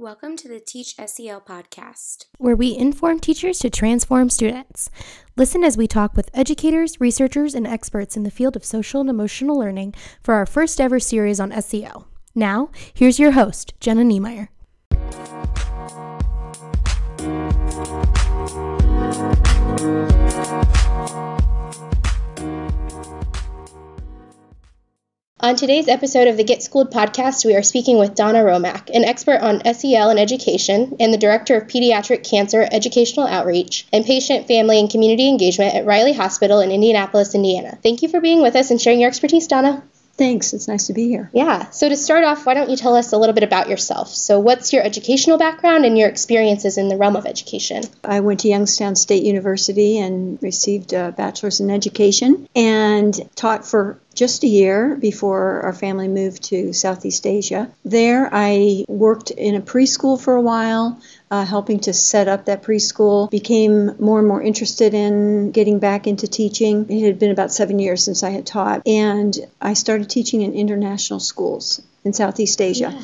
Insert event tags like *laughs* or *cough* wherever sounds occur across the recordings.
Welcome to the Teach SEL podcast, where we inform teachers to transform students. Listen as we talk with educators, researchers, and experts in the field of social and emotional learning for our first ever series on SEL. Now, here's your host, Jenna Niemeyer. On today's episode of the Get Schooled podcast, we are speaking with Donna Romack, an expert on SEL and education and the director of pediatric cancer educational outreach and patient, family, and community engagement at Riley Hospital in Indianapolis, Indiana. Thank you for being with us and sharing your expertise, Donna. Thanks. It's nice to be here. Yeah. So, to start off, why don't you tell us a little bit about yourself? So, what's your educational background and your experiences in the realm of education? I went to Youngstown State University and received a bachelor's in education and taught for just a year before our family moved to Southeast Asia. There, I worked in a preschool for a while, uh, helping to set up that preschool. Became more and more interested in getting back into teaching. It had been about seven years since I had taught, and I started teaching in international schools in Southeast Asia.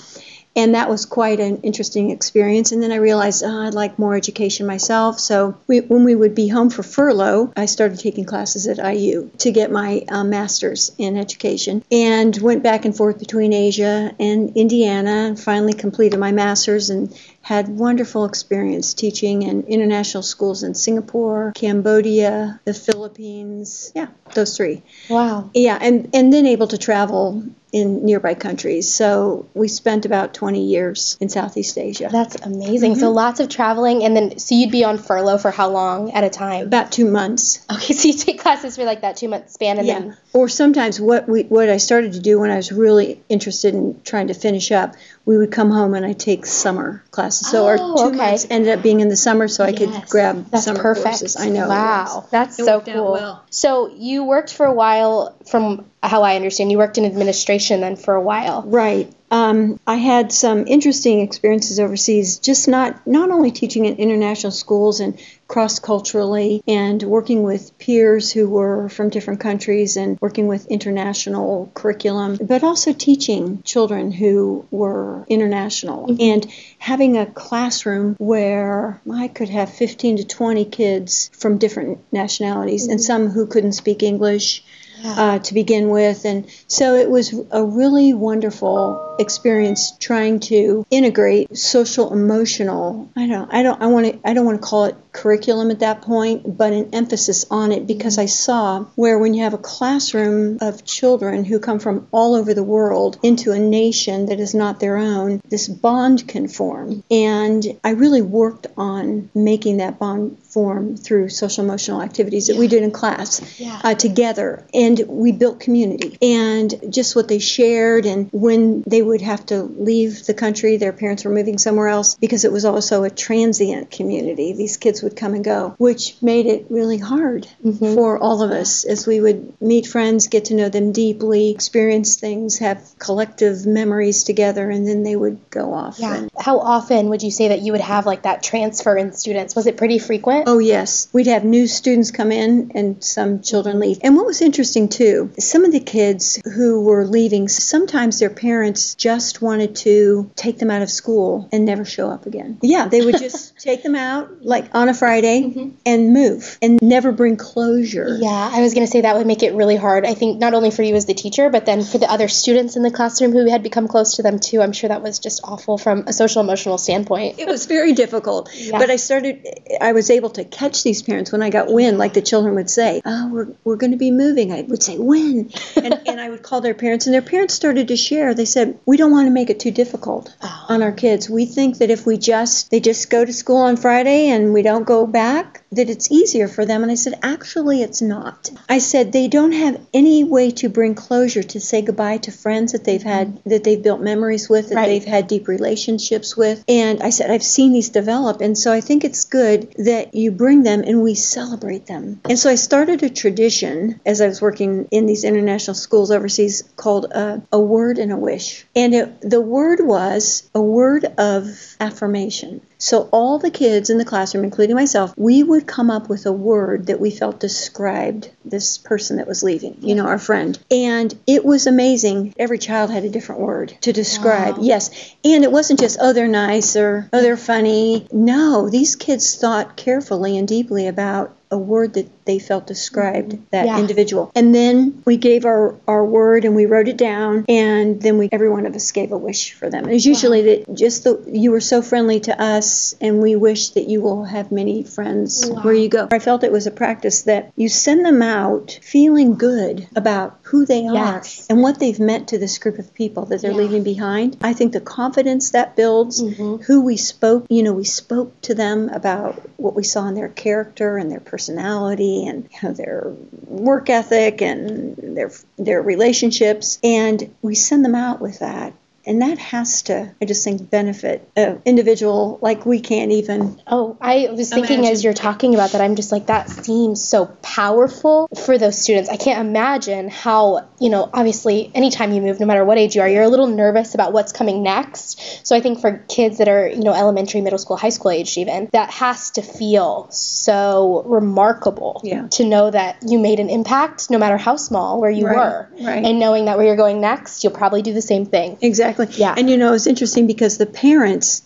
And that was quite an interesting experience. And then I realized oh, I'd like more education myself. So we, when we would be home for furlough, I started taking classes at IU to get my uh, master's in education, and went back and forth between Asia and Indiana, and finally completed my master's and had wonderful experience teaching in international schools in Singapore, Cambodia, the Philippines. Yeah, those three. Wow. Yeah, and and then able to travel in nearby countries. So we spent about 20 years in Southeast Asia. That's amazing. Mm-hmm. So lots of traveling, and then so you'd be on furlough for how long at a time? About two months. Okay, *laughs* so you take classes for like that two month span, and yeah. then or sometimes what we what I started to do when I was really interested in trying to finish up, we would come home and I take summer classes. So oh, our two okay. months ended up being in the summer, so I yes. could grab That's summer perfect. courses. I know. Wow, that's it so worked out cool. well. So you worked for a while, from how I understand, you worked in administration then for a while. Right. Um, I had some interesting experiences overseas, just not not only teaching in international schools and cross culturally and working with peers who were from different countries and working with international curriculum, but also teaching children who were international Mm-hmm. and having a classroom where I could have 15 to 20 kids from different nationalities and some who couldn't speak English uh, to begin with. And so it was a really wonderful experience trying to integrate social emotional. I don't. I don't. I want to. I don't want to call it curriculum at that point, but an emphasis on it because I saw where when you have a classroom of children who come from all over the world into a nation that is not their own, this bond can form. And I really worked on making that bond form through social emotional activities that Yeah. we did in class Yeah. uh, together. And we built community and just what they shared. And when they would have to leave the country, their parents were moving somewhere else because it was also a transient community. These kids would come and go, which made it really hard Mhm. for all of us as we would meet friends, get to know them deeply, experience things, have collective memories together, and then they would go off. Yeah. And- How often would you say that you would have like that transfer in students? Was it pretty frequent? Oh, yes. We'd have new students come in and some children leave. And what was interesting, too, some of the kids who were leaving, sometimes their parents just wanted to take them out of school and never show up again. Yeah, they would *laughs* just take them out, like on a Friday, mm-hmm. and move and never bring closure. Yeah, I was going to say that would make it really hard. I think not only for you as the teacher, but then for the other students in the classroom who had become close to them too. I'm sure that was just awful from a social emotional standpoint. It was very difficult. *laughs* Yeah. But I started, I was able to catch these parents when I got wind, like the children would say, Oh, we're, we're going to be moving. I would say, When? *laughs* and, and I would call their parents, and their parents started to share. They said, We don't want to make it too difficult Oh. on our kids. We think that if we just, they just go to school on Friday and we don't go back, that it's easier for them. And I said, Actually, it's not. I said, They don't have any way to bring closure to say goodbye to friends that they've had, that they've built memories with, that Right. they've had deep relationships with. And I said, I've seen these develop. And so I think it's good that you bring them and we celebrate them. And so I started a tradition as I was working in these international schools overseas called uh, A Word and a Wish. And it, the word was a word of affirmation. So all the kids in the classroom, including myself, we would would come up with a word that we felt described this person that was leaving, you know, our friend. And it was amazing. Every child had a different word to describe. Wow. Yes. And it wasn't just, oh, they're nice or, oh, they're funny. No, these kids thought carefully and deeply about a word that they felt described that Yeah. individual. And then we gave our, our word and we wrote it down and then we every one of us gave a wish for them. It's usually that just the you were so friendly to us and we wish that you will have many friends Wow. where you go. I felt it was a practice that you send them out feeling good about who they are and what they've meant to this group of people that they're Yeah. leaving behind. I think the confidence that builds, Mhm. who we spoke, you know, we spoke to them about what we saw in their character and their personality and you know, their work ethic and their their relationships, and we send them out with that. And that has to, I just think, benefit an individual like we can't even. Oh, I was thinking Imagine. as you're talking about that, I'm just like, that seems so powerful for those students. I can't imagine how, you know, obviously, anytime you move, no matter what age you are, you're a little nervous about what's coming next. So I think for kids that are, you know, elementary, middle school, high school age even, that has to feel so remarkable Yeah. to know that you made an impact, no matter how small, where you Right, were. right. And knowing that where you're going next, you'll probably do the same thing. Exactly. Yeah. And you know, it's interesting because the parents,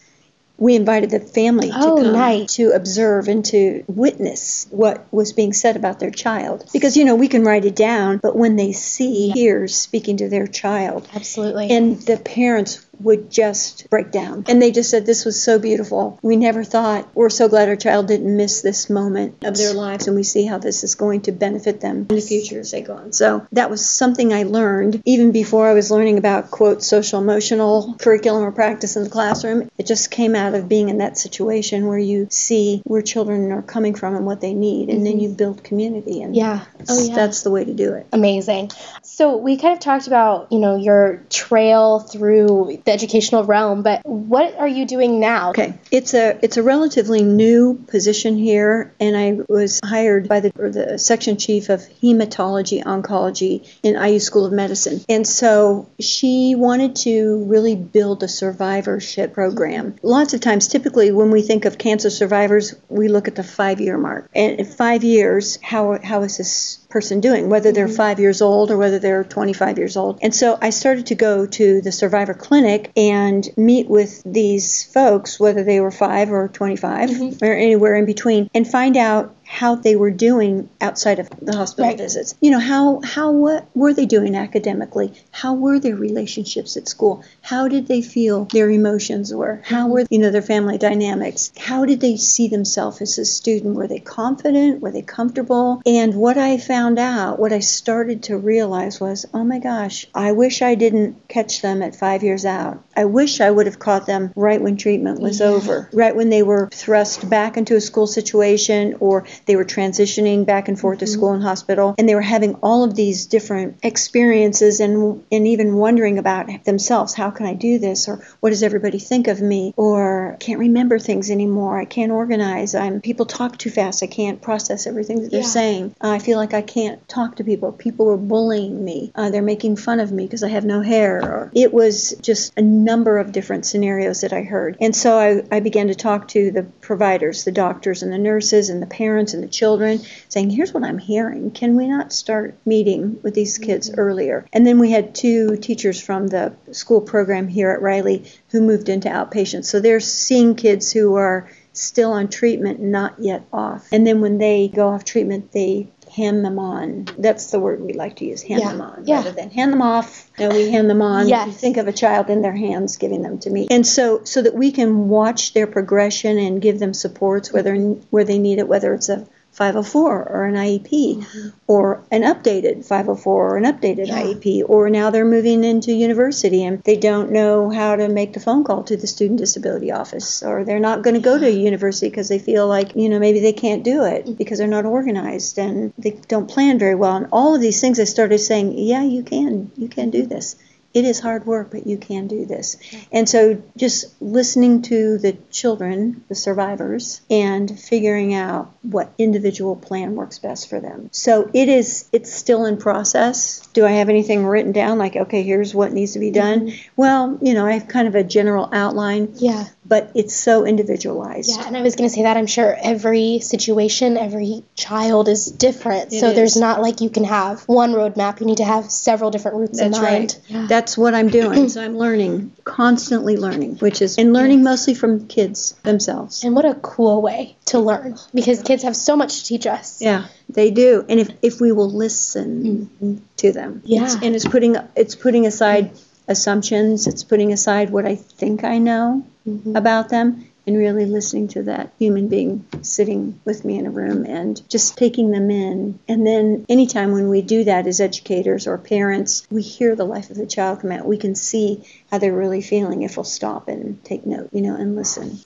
we invited the family Oh, to come nice. to observe and to witness what was being said about their child. Because, you know, we can write it down, but when they see peers speaking to their child, Absolutely. and the parents would just break down. And they just said, This was so beautiful. We never thought, we're so glad our child didn't miss this moment of their lives, and we see how this is going to benefit them in the future as they go on. So that was something I learned even before I was learning about, quote, social emotional curriculum or practice in the classroom. It just came out of being in that situation where you see where children are coming from and what they need, and then you mm-hmm. build community. And yeah. Oh, yeah. that's the way to do it. amazing. So we kind of talked about, you know, your trail through the educational realm, but what are you doing now? Okay, it's a it's a relatively new position here, and I was hired by the the section chief of hematology oncology in IU School of Medicine, and so she wanted to really build a survivorship program. Lots of times, typically when we think of cancer survivors, we look at the five year mark, and in five years, how how is this person doing, whether they're mm-hmm. five years old or whether they're 25 years old. And so I started to go to the survivor clinic and meet with these folks, whether they were five or 25 mm-hmm. or anywhere in between, and find out how they were doing outside of the hospital Right. visits. You know, how how what were they doing academically? How were their relationships at school? How did they feel their emotions were? How mm-hmm. were you know their family dynamics? How did they see themselves as a student? Were they confident? Were they comfortable? And what I found out, what I started to realize was, oh my gosh, I wish I didn't catch them at five years out. I wish I would have caught them right when treatment was over, right when they were thrust back into a school situation or they were transitioning back and forth to school and hospital, and they were having all of these different experiences and and even wondering about themselves. How can I do this? Or what does everybody think of me? Or can't remember things anymore. I can't organize. I'm people talk too fast. I can't process everything that they're Yeah. saying. I feel like I can't talk to people. People are bullying me. Uh, they're making fun of me because I have no hair. Or it was just a number of different scenarios that I heard. And so I, I began to talk to the providers, the doctors and the nurses and the parents and the children, saying, here's what I'm hearing. Can we not start meeting with these kids mm-hmm. earlier? And then we had two teachers from the school program here at Riley who moved into outpatient. So they're seeing kids who are still on treatment, not yet off. And then when they go off treatment, they hand them on. That's the word we like to use, hand Yeah. them on, Yeah. rather than hand them off. No, we hand them on. Yes. You think of a child in their hands, giving them to me, and so so that we can watch their progression and give them supports whether where they need it, whether it's a 504 or an IEP mm-hmm. or an updated 504 or an updated Yeah. IEP or now they're moving into university and they don't know how to make the phone call to the student disability office or they're not going to go to university because they feel like you know maybe they can't do it mm-hmm. because they're not organized and they don't plan very well. And all of these things I started saying yeah you can you can do this it is hard work, but you can do this. And so just listening to the children, the survivors, and figuring out what individual plan works best for them. So it is it's still in process. Do I have anything written down like okay, here's what needs to be done? Mm-hmm. Well, you know, I have kind of a general outline, Yeah. But it's so individualized. Yeah, and I was going to say that I'm sure every situation, every child is different. It so there's not like you can have one roadmap. You need to have several different routes That's in mind. right. Yeah. That's what I'm doing. so I'm learning, constantly learning, which is and learning mostly from kids themselves. And what a cool way to learn because kids have so much to teach us. Yeah, they do. And if, if we will listen mm-hmm. to them. Yeah. It's- and it's putting it's putting aside assumptions, it's putting aside what I think I know mm-hmm. about them and really listening to that human being sitting with me in a room and just taking them in. And then anytime when we do that as educators or parents, we hear the life of the child come out. We can see how they're really feeling if we'll stop and take note, you know, and listen.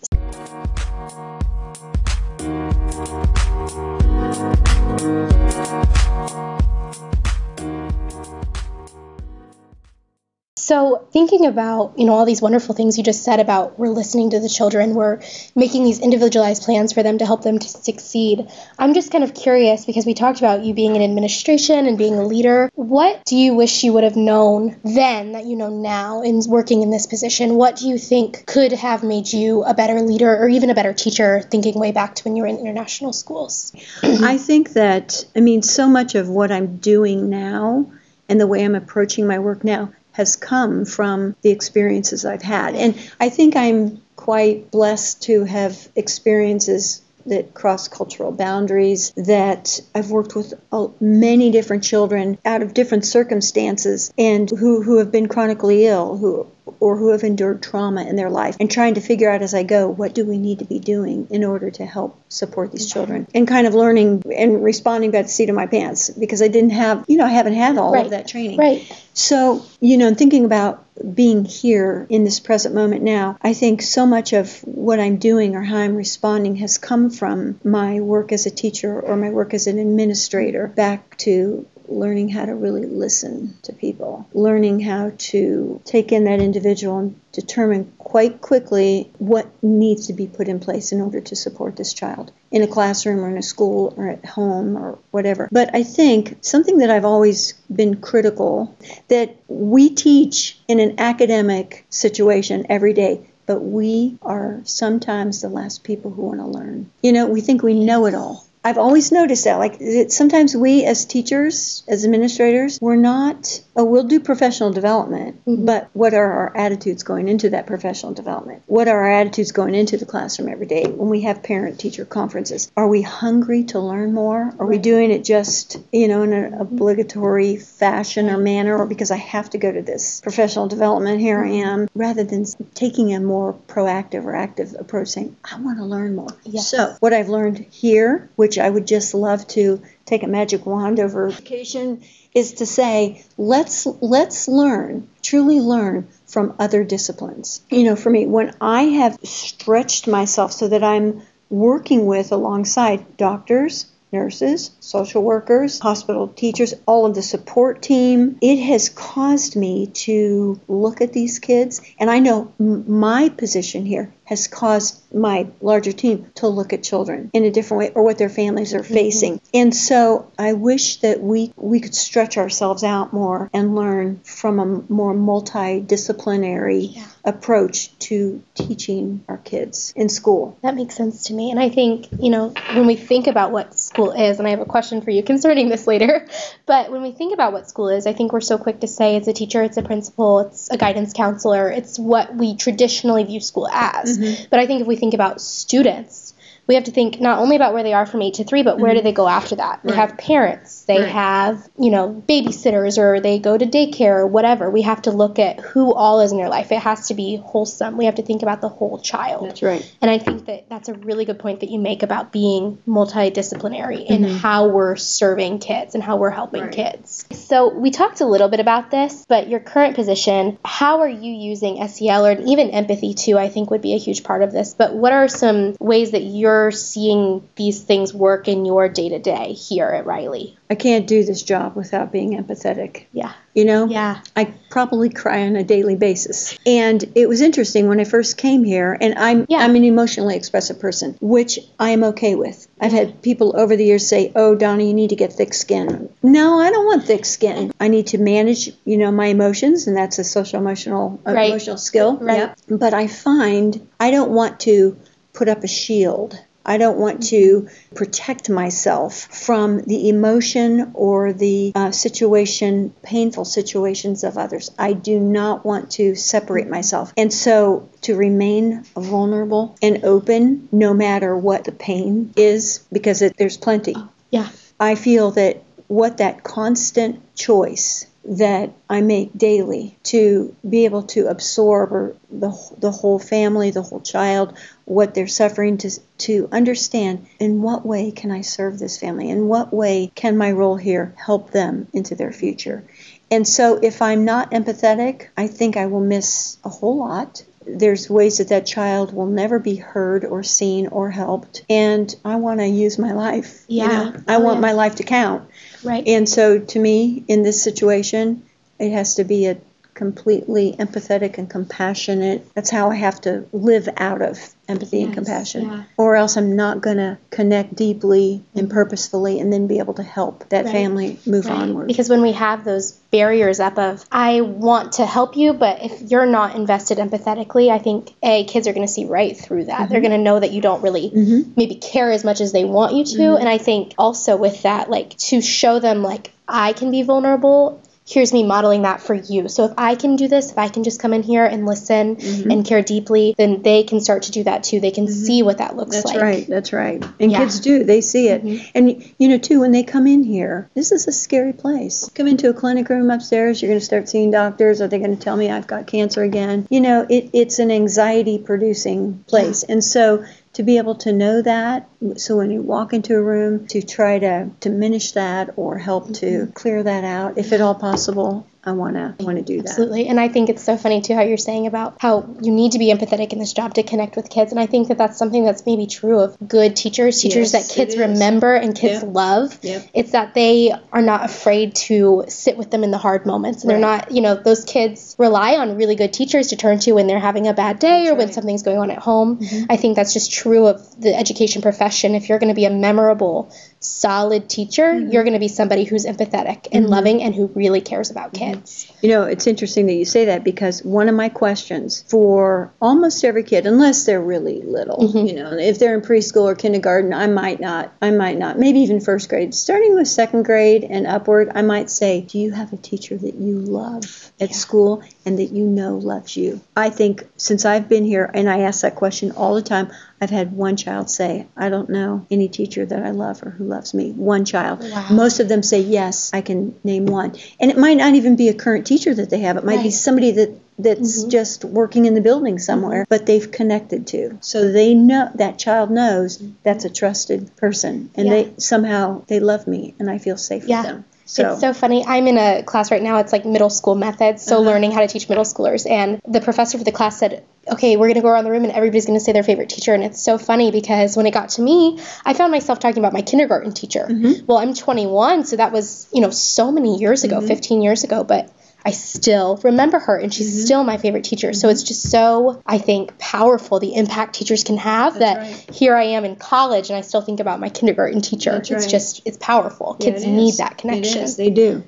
So, thinking about, you know, all these wonderful things you just said about we're listening to the children, we're making these individualized plans for them to help them to succeed. I'm just kind of curious because we talked about you being in administration and being a leader. What do you wish you would have known then that you know now in working in this position? What do you think could have made you a better leader or even a better teacher thinking way back to when you were in international schools? *clears throat* I think that, I mean, so much of what I'm doing now and the way I'm approaching my work now has come from the experiences I've had. And I think I'm quite blessed to have experiences that cross cultural boundaries, that I've worked with uh, many different children out of different circumstances and who, who have been chronically ill, who or who have endured trauma in their life and trying to figure out as I go what do we need to be doing in order to help support these mm-hmm. children and kind of learning and responding by the seat of my pants because I didn't have you know I haven't had all Right. of that training Right. so you know thinking about being here in this present moment now I think so much of what I'm doing or how I'm responding has come from my work as a teacher or my work as an administrator back to learning how to really listen to people, learning how to take in that individual and determine quite quickly what needs to be put in place in order to support this child in a classroom or in a school or at home or whatever. But I think something that I've always been critical that we teach in an academic situation every day but we are sometimes the last people who want to learn. You know, we think we know it all. I've always noticed that. Like sometimes we, as teachers, as administrators, we're not. Oh, we'll do professional development, mm-hmm. but what are our attitudes going into that professional development? What are our attitudes going into the classroom every day when we have parent-teacher conferences? Are we hungry to learn more? Are we doing it just, you know, in an obligatory fashion or manner, or because I have to go to this professional development? Here I mm-hmm. am, rather than taking a more proactive or active approach, saying, "I want to learn more." Yes. So, what I've learned here, which I would just love to take a magic wand over education, is to say, let's let's learn, truly learn from other disciplines. You know, for me, when I have stretched myself so that I'm working with alongside doctors, nurses, social workers, hospital teachers, all of the support team. It has caused me to look at these kids, and I know my position here has caused my larger team to look at children in a different way or what their families are mm-hmm. facing. And so I wish that we we could stretch ourselves out more and learn from a more multidisciplinary Yeah. approach to teaching our kids in school. That makes sense to me. And I think, you know, when we think about what school is, and I have a question for you concerning this later, *laughs* but when we think about what school is, I think we're so quick to say it's a teacher, it's a principal, it's a guidance counselor, it's what we traditionally view school as. Mm-hmm. But I think if we think about students, we have to think not only about where they are from 8 to 3, but where do mm-hmm. they go after that? They Right. have parents, they Right. have, you know, babysitters, or they go to daycare or whatever. We have to look at who all is in their life. It has to be wholesome. We have to think about the whole child. That's right. And I think that that's a really good point that you make about being multidisciplinary in mm-hmm. how we're serving kids and how we're helping Right. kids. So we talked a little bit about this, but your current position, how are you using SEL or even empathy too? I think would be a huge part of this. But what are some ways that you're you're seeing these things work in your day to day here at Riley. I can't do this job without being empathetic. Yeah. You know? Yeah. I probably cry on a daily basis. And it was interesting when I first came here, and I'm Yeah. I'm an emotionally expressive person, which I am okay with. I've had people over the years say, "Oh, Donna, you need to get thick skin." No, I don't want thick skin. I need to manage, you know, my emotions, and that's a social emotional uh, Right. emotional skill. Right. Yep. But I find I don't want to put up a shield. I don't want to protect myself from the emotion or the uh, situation, painful situations of others. I do not want to separate myself. And so to remain vulnerable and open no matter what the pain is, because it, there's plenty. Yeah. I feel that what that constant choice that I make daily to be able to absorb or the the whole family, the whole child, what they're suffering to to understand in what way can I serve this family? In what way can my role here help them into their future? And so if I'm not empathetic, I think I will miss a whole lot there's ways that that child will never be heard or seen or helped and i want to use my life you Yeah. know? i Oh, want yeah. my life to count Right. and so to me in this situation it has to be a completely empathetic and compassionate that's how i have to live out of empathy and compassion yeah. or else i'm not going to connect deeply and purposefully and then be able to help that Right. family move Right. onward Because when we have those barriers up of, I want to help you, but if you're not invested empathetically, I think, A, kids are going to see right through that. They're mm-hmm. going to know that you don't really mm-hmm. maybe care as much as they want you to. Mm-hmm. And I think also with that, like, to show them, like, I can be vulnerable. Here's me modeling that for you. So if I can do this, if I can just come in here and listen and care deeply, then they can start to do that too. They can see what that looks That's like. That's right. That's right. And Yeah. Mm-hmm. kids do. They see it. And you know, too, when they come in here, this is a scary place. Come into a clinic room upstairs, you're going to start seeing doctors. Are they going to tell me I've got cancer again? You know, it, it's an anxiety producing place. And so to be able to know that, so when you walk into a room, to try to diminish that or help to Mm-hmm. clear that out, if at all possible, I want to want to do that. Absolutely. And I think it's so funny too how you're saying about how you need to be empathetic in this job to connect with kids. And I think that that's something that's maybe true of good teachers, teachers Yes, that kids remember and kids Yep. love. Yep. It's that they are not afraid to sit with them in the hard moments. And they're not, you know, those kids rely on really good teachers to turn to when they're having a bad day or when right. Mm-hmm. something's going on at home. I think that's just true of the education profession. If you're going to be a memorable, solid teacher, Mm-hmm. you're going to be somebody who's empathetic and loving and who really cares about Mm-hmm. kids. You know, it's interesting that you say that because one of my questions for almost every kid, unless they're really little, Mm-hmm. you know, if they're in preschool or kindergarten, I might not, I might not, maybe even first grade. Starting with second grade and upward, I might say, Do you have a teacher that you love at school and that you know loves you? I think since I've been here, and I ask that question all the time, I've had one child say, I don't know any teacher that I love or who loves me. One child. Wow. Most of them say, Yes, I can name one. And it might not even be a current teacher that they have, it might be somebody that that's mm-hmm. just working in the building mm-hmm. somewhere, but they've connected to. So they know that child knows that's a trusted person, and Yeah. they somehow they love me, and I feel safe Yeah. with them. So, It's so funny. I'm in a class right now. It's like middle school methods, so uh-huh. learning how to teach middle schoolers. And the professor for the class said, "Okay, we're going to go around the room, and everybody's going to say their favorite teacher." And it's so funny because when it got to me, I found myself talking about my kindergarten teacher. Mm-hmm. Well, I'm 21, so that was you know so many years ago, mm-hmm. 15 years ago, but. I still remember her, and she's mm-hmm. still my favorite teacher. So it's mm-hmm. just so, I think, powerful the impact teachers can have that right. here I am in college, and I still think about my kindergarten teacher. That's it's right. just, it's powerful. Yeah, Kids it need that connection. It is. They do.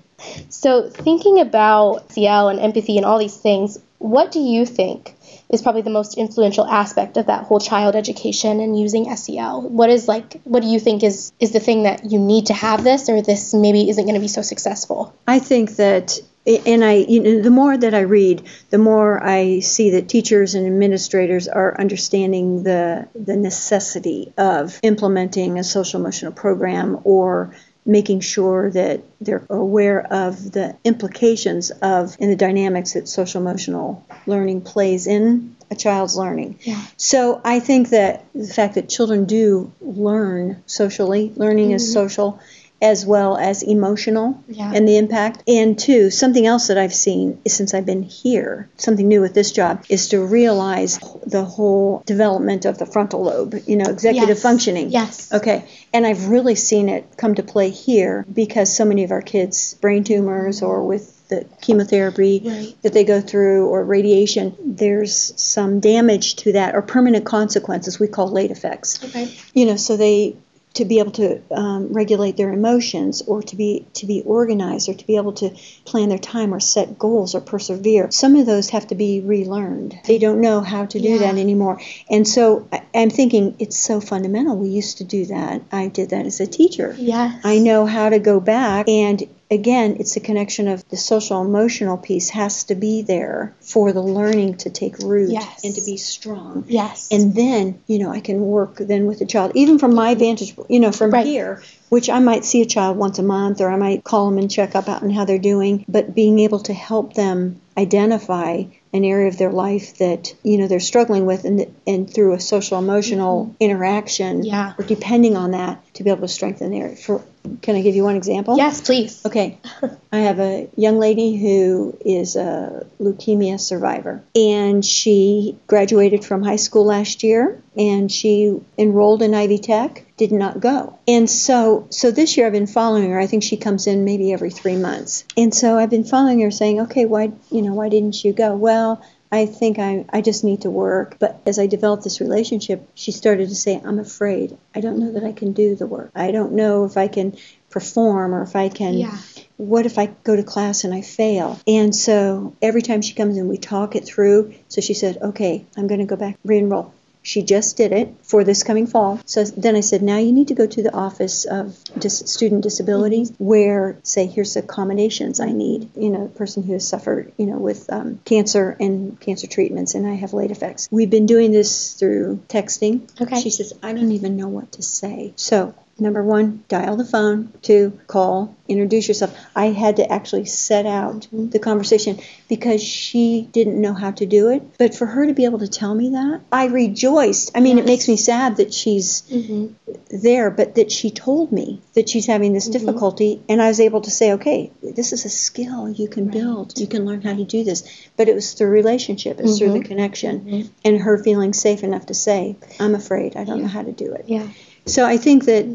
So, thinking about SEL and empathy and all these things, what do you think is probably the most influential aspect of that whole child education and using SEL? What is like, what do you think is is the thing that you need to have this, or this maybe isn't going to be so successful? I think that, and I, you know, the more that I read, the more I see that teachers and administrators are understanding the the necessity of implementing a social emotional program or making sure that they're aware of the implications of and the dynamics that social emotional learning plays in a child's learning. Yeah. So I think that the fact that children do learn socially, learning is mm-hmm. social, as well as emotional Yeah. and the impact. And two, something else that I've seen since I've been here, something new with this job, is to realize the whole development of the frontal lobe, you know, executive Yes. functioning. Yes. Okay. And I've really seen it come to play here because so many of our kids, brain tumors or with the chemotherapy Right. that they go through or radiation, there's some damage to that or permanent consequences we call late effects Okay. you know so they to be able to um, regulate their emotions or to be to be organized or to be able to plan their time or set goals or persevere some of those have to be relearned they don't know how to do Yeah. that anymore and so I, i'm thinking it's so fundamental we used to do that i did that as a teacher Yes. I know how to go back. And again, it's a connection of the social emotional piece has to be there for the learning to take root Yes. and to be strong. Yes. And then, you know, I can work then with the child, even from my vantage, you know, from Right. here, which I might see a child once a month or I might call them and check up on how they're doing, but being able to help them identify an area of their life that you know they're struggling with and, and through a social emotional interaction Mm-hmm. Yeah. or depending on that to be able to strengthen the area for can i give you one example yes, please. Okay. *laughs* I have a young lady who is a leukemia survivor, and she graduated from high school last year, and she enrolled in Ivy Tech, did not go. And so, so this year I've been following her. I think she comes in maybe every three months. And so I've been following her, saying, okay, why, you know, why didn't you go? Well, I think I, I just need to work. But as I developed this relationship, she started to say, I'm afraid. I don't know that I can do the work. I don't know if I can perform or if I can Yeah. what if I go to class and I fail? And so every time she comes in, we talk it through. So she said, okay, I'm going to go back, re enroll. She just did it for this coming fall. So then I said, now you need to go to the Office of Dis- Student Disabilities, where say, here's the accommodations I need. You know, a person who has suffered, you know, with um, cancer and cancer treatments, and I have late effects. We've been doing this through texting. Okay. She says, I don't even know what to say. So Number one, dial the phone. Two, call, introduce yourself. I had to actually set out the conversation because she didn't know how to do it. But for her to be able to tell me that, I rejoiced. I mean, it makes me sad that she's Mm-hmm. there, but that she told me that she's having this mm-hmm. difficulty, and I was able to say, okay, this is a skill you can build. You can learn how to do this. But it was through relationship, it's through the mm-hmm. connection, mm-hmm. and her feeling safe enough to say, I'm afraid, I don't know how to do it. Yeah. So I think that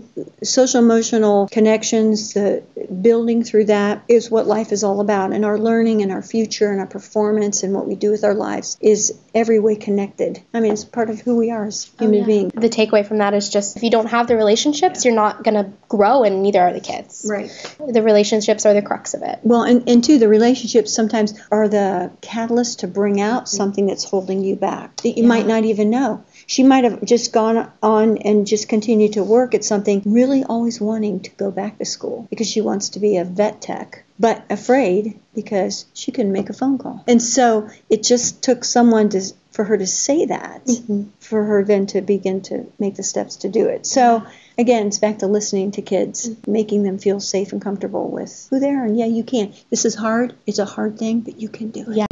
social emotional connections, the building through that is what life is all about. And our learning and our future and our performance and what we do with our lives is every way connected. I mean, it's part of who we are as oh, human Yeah. beings. The takeaway from that is just if you don't have the relationships, you're not going to grow, and neither are the kids. Right. The relationships are the crux of it. Well, and, and two, the relationships sometimes are the catalyst to bring out mm-hmm. something that's holding you back that you might not even know. She might have just gone on and just continued to work at something, really always wanting to go back to school because she wants to be a vet tech, but afraid because she couldn't make a phone call. And so it just took someone to for her to say that, mm-hmm. for her then to begin to make the steps to do it. So again, it's back to listening to kids, mm-hmm. making them feel safe and comfortable with who they are. And yeah, you can. This is hard. It's a hard thing, but you can do it. Yeah.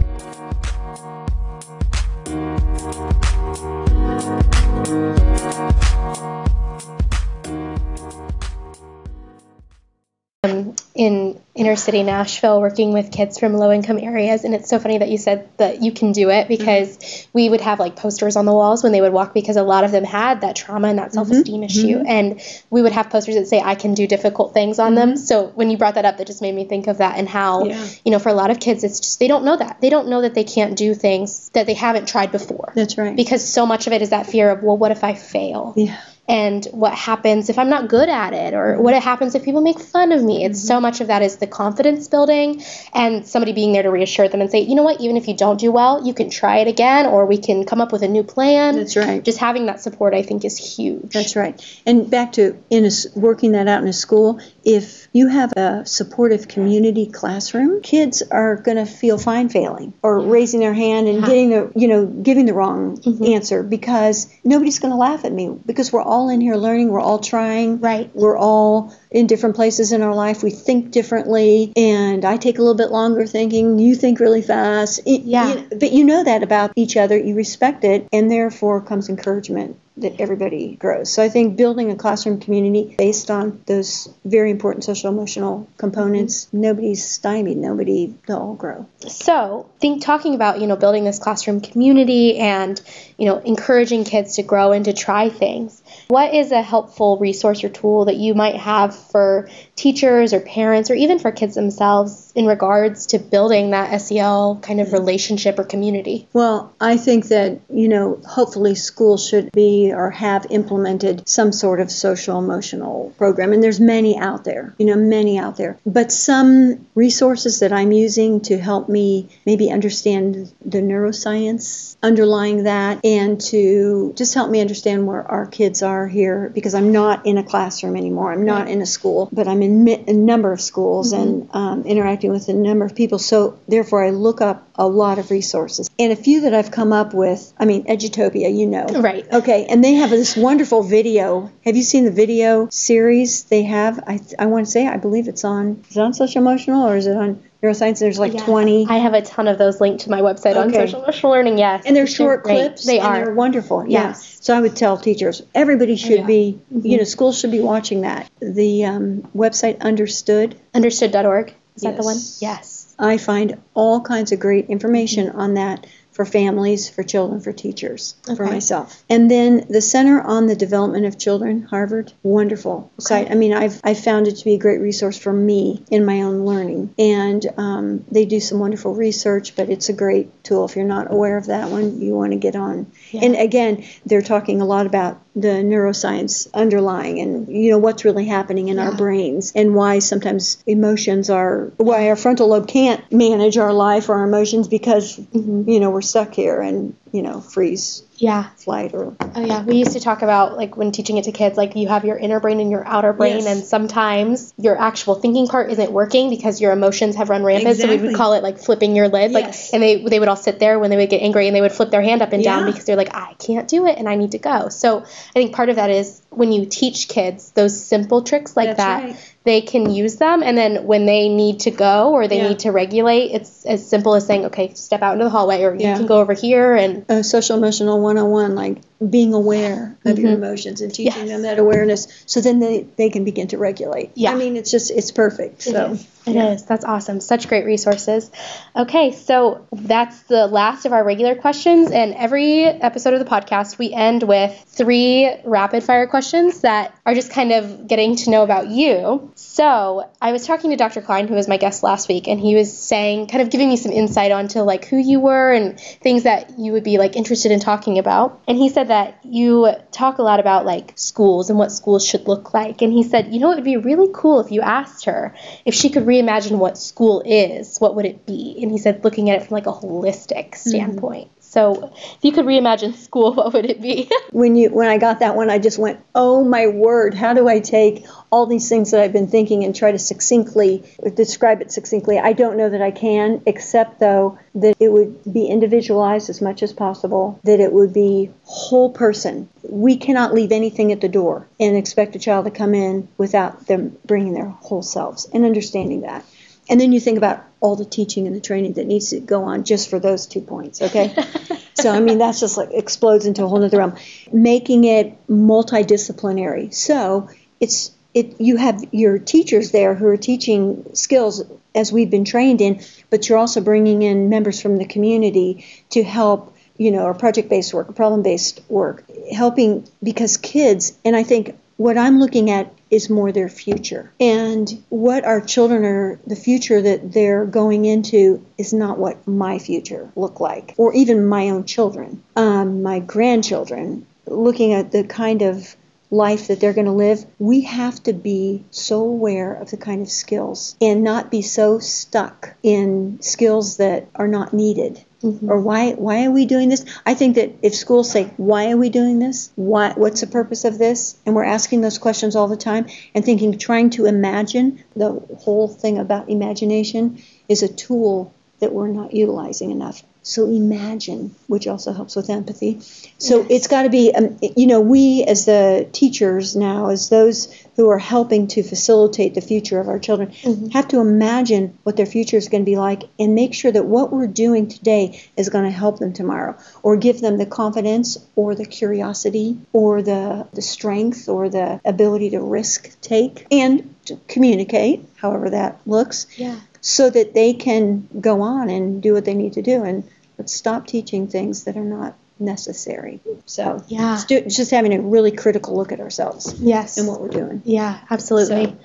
In inner city Nashville working with kids from low income areas. And it's so funny that you said that you can do it because mm-hmm. we would have like posters on the walls when they would walk because a lot of them had that trauma and that self esteem mm-hmm. issue. Mm-hmm. And we would have posters that say, I can do difficult things on them. So when you brought that up, that just made me think of that and how, Yeah. you know, for a lot of kids, it's just they don't know that. They don't know that they can't do things that they haven't tried before. That's right. Because so much of it is that fear of, well, what if I fail? yeah. And what happens if I'm not good at it, or mm-hmm. what happens if people make fun of me. It's so mm-hmm. much of that is the confidence building and somebody being there to reassure them and say, you know what, even if you don't do well, you can try it again, or we can come up with a new plan. That's right. Just having that support, I think, is huge. That's right. And back to in a, working that out in a school, if you have a supportive community classroom, kids are going to feel fine failing or raising their hand and getting the, you know, giving the wrong mm-hmm. answer because nobody's going to laugh at me because we're all in here learning, we're all trying. Right. We're all in different places in our life. We think differently, and I take a little bit longer thinking. You think really fast. It- Yeah. you- but you know that about each other. You respect it, and therefore comes encouragement that everybody grows. So I think building a classroom community based on those very important social emotional components, mm-hmm. nobody's stymied, nobody, they'll all grow. So think talking about, you know, building this classroom community and, you know, encouraging kids to grow and to try things. What is a helpful resource or tool that you might have for teachers or parents or even for kids themselves in regards to building that SEL kind of relationship or community? Well, I think that, you know, hopefully schools should be or have implemented some sort of social emotional program. And there's many out there, you know, many out there. But some resources that I'm using to help me maybe understand the neuroscience underlying that and to just help me understand where our kids are here because I'm not in a classroom anymore. I'm not in a school, but I'm in a number of schools mm-hmm. and um, interacting with a number of people. So therefore, I look up a lot of resources and a few that I've come up with. I mean, Edutopia, you know, right? Okay, and they have this wonderful video. Have you seen the video series they have? I I want to say I believe it's on. Is it on social emotional or is it on? neuroscience. There's like yeah. 20. I have a ton of those linked to my website okay. on social emotional learning. Yes, and they're short they're clips. They are. They're wonderful. Yes. Yeah. So I would tell teachers, everybody should yeah. be, mm-hmm. you know, schools should be watching that. The um, website Understood. Understood.org. Is yes. that the one? Yes. I find all kinds of great information mm-hmm. on that for families, for children, for teachers, okay. for myself. And then the Center on the Development of Children, Harvard, wonderful okay. site. I mean, I've I found it to be a great resource for me in my own learning. And um, they do some wonderful research, but it's a great tool. If you're not aware of that one, you want to get on. Yeah. And again, they're talking a lot about the neuroscience underlying and you know what's really happening in yeah. our brains and why sometimes emotions are why our frontal lobe can't manage our life or our emotions because mm-hmm. you know we're stuck here and you know freeze yeah flight or oh yeah we used to talk about like when teaching it to kids like you have your inner brain and your outer brain yes. and sometimes your actual thinking part isn't working because your emotions have run rampant exactly. so we would call it like flipping your lid yes. like and they they would all sit there when they would get angry and they would flip their hand up and yeah. down because they're like I can't do it and I need to go so I think part of that is when you teach kids those simple tricks like That's that right they can use them and then when they need to go or they yeah. need to regulate it's as simple as saying okay step out into the hallway or yeah. you can go over here and uh, social emotional 101 like being aware of mm-hmm. your emotions and teaching yes. them that awareness so then they, they can begin to regulate yeah i mean it's just it's perfect so it yeah. is. That's awesome. Such great resources. Okay, so that's the last of our regular questions. And every episode of the podcast, we end with three rapid fire questions that are just kind of getting to know about you. So I was talking to Dr. Klein, who was my guest last week, and he was saying, kind of giving me some insight onto like who you were and things that you would be like interested in talking about. And he said that you talk a lot about like schools and what schools should look like. And he said, you know, it would be really cool if you asked her if she could reimagine what school is, what would it be? And he said, looking at it from like a holistic mm-hmm. standpoint. So, if you could reimagine school, *laughs* what would it be? when you when I got that one, I just went, "Oh my word! How do I take all these things that I've been thinking and try to succinctly describe it succinctly?" I don't know that I can, except though that it would be individualized as much as possible, that it would be whole person. We cannot leave anything at the door and expect a child to come in without them bringing their whole selves and understanding that. And then you think about all the teaching and the training that needs to go on just for those two points, okay? *laughs* so, I mean, that's just like explodes into a whole other realm. Making it multidisciplinary. So, it's it, you have your teachers there who are teaching skills as we've been trained in, but you're also bringing in members from the community to help, you know, or project based work, problem based work, helping because kids, and I think what I'm looking at is more their future. And what our children are, the future that they're going into is not what my future looked like, or even my own children, um, my grandchildren. Looking at the kind of life that they're going to live, we have to be so aware of the kind of skills and not be so stuck in skills that are not needed. Mm-hmm. Or why why are we doing this? I think that if schools say why are we doing this? Why what's the purpose of this? And we're asking those questions all the time and thinking trying to imagine the whole thing about imagination is a tool that we're not utilizing enough. So imagine, which also helps with empathy. So it's got to be, um, you know, we as the teachers now, as those who are helping to facilitate the future of our children, have to imagine what their future is going to be like and make sure that what we're doing today is going to help them tomorrow or give them the confidence or the curiosity or the, the strength or the ability to risk take and to communicate, however that looks Yeah. so that they can go on and do what they need to do and let's stop teaching things that are not necessary so Yeah. just having a really critical look at ourselves Yes. and what we're doing Yeah, absolutely.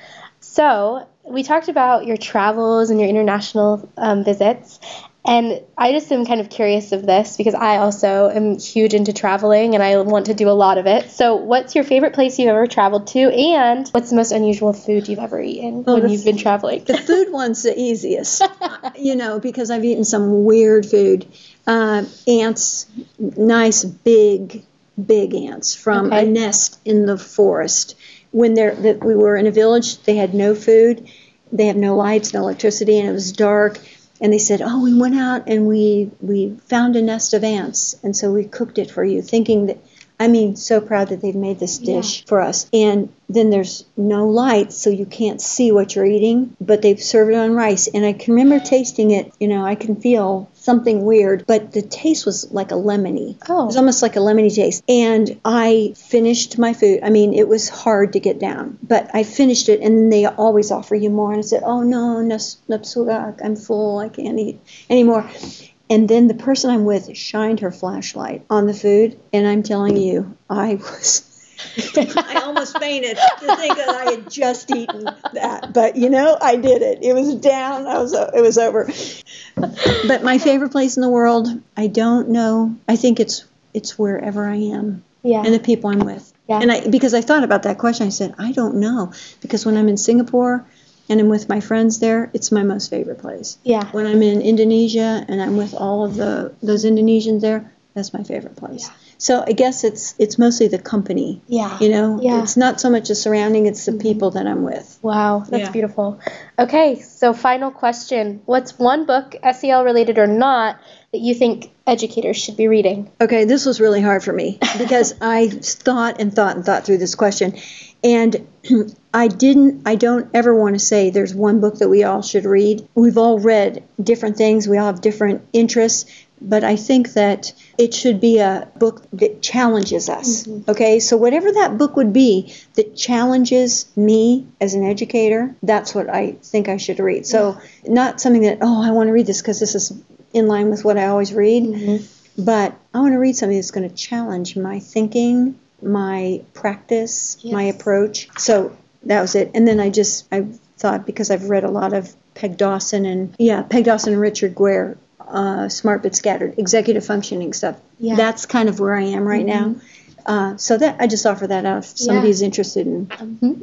So, we talked about your travels and your international um, visits. And I just am kind of curious of this because I also am huge into traveling and I want to do a lot of it. So, what's your favorite place you've ever traveled to? And what's the most unusual food you've ever eaten Oh, when you've been traveling? the food one's the easiest *laughs* you know because i've eaten some weird food uh, ants nice big big ants from Okay. a nest in the forest when they're that we were in a village they had no food they have no lights no electricity and it was dark and they said oh we went out and we we found a nest of ants and so we cooked it for you thinking that I mean, so proud that they've made this dish for us. And then there's no light, so you can't see what you're eating, but they've served it on rice. And I can remember tasting it, you know, I can feel something weird, but the taste was like a lemony. Oh. It was almost like a lemony taste. And I finished my food. I mean, it was hard to get down, but I finished it, and they always offer you more. And I said, oh, no, nas- napsugak, I'm full, I can't eat anymore. And then the person I'm with shined her flashlight on the food, and I'm telling you, I was. I almost fainted to think that I had just eaten that, but you know, I did it. It was down. I was. It was over. But my favorite place in the world, I don't know. I think it's it's wherever I am Yeah. and the people I'm with. Yeah. And I because I thought about that question, I said I don't know because when I'm in Singapore and I'm with my friends there, it's my most favorite place. Yeah. When I'm in Indonesia and I'm with all of the those Indonesians there, that's my favorite place. So I guess it's it's mostly the company. Yeah. You know, Yeah. it's not so much the surrounding; it's the mm-hmm. people that I'm with. Wow, that's Yeah. beautiful. Okay, so final question. What's one book, SEL related or not, that you think educators should be reading? Okay, this was really hard for me *laughs* because I thought and thought and thought through this question. And *clears throat* I didn't, I don't ever want to say there's one book that we all should read. We've all read different things, we all have different interests, but I think that it should be a book that challenges us. Mm-hmm. Okay, so whatever that book would be that challenges me as an educator, that's what I think I should read. So, not something that, oh, I want to read this because this is in line with what I always read. Mm-hmm. But I want to read something that's going to challenge my thinking, my practice, my approach. So that was it. And then I just I thought because I've read a lot of Peg Dawson and yeah, Peg Dawson and Richard Guare, uh, Smart but Scattered, executive functioning stuff. Yeah. That's kind of where I am right now. Uh, so that I just offer that out if somebody's interested in.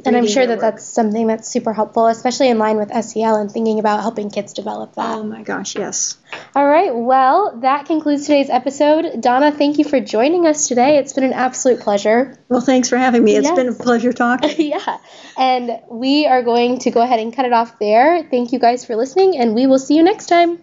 And I'm sure that work. that's something that's super helpful, especially in line with SEL and thinking about helping kids develop that. Oh my gosh, yes. All right, well, that concludes today's episode. Donna, thank you for joining us today. It's been an absolute pleasure. Well, thanks for having me. It's Yes. been a pleasure talking. *laughs* yeah, and we are going to go ahead and cut it off there. Thank you guys for listening, and we will see you next time.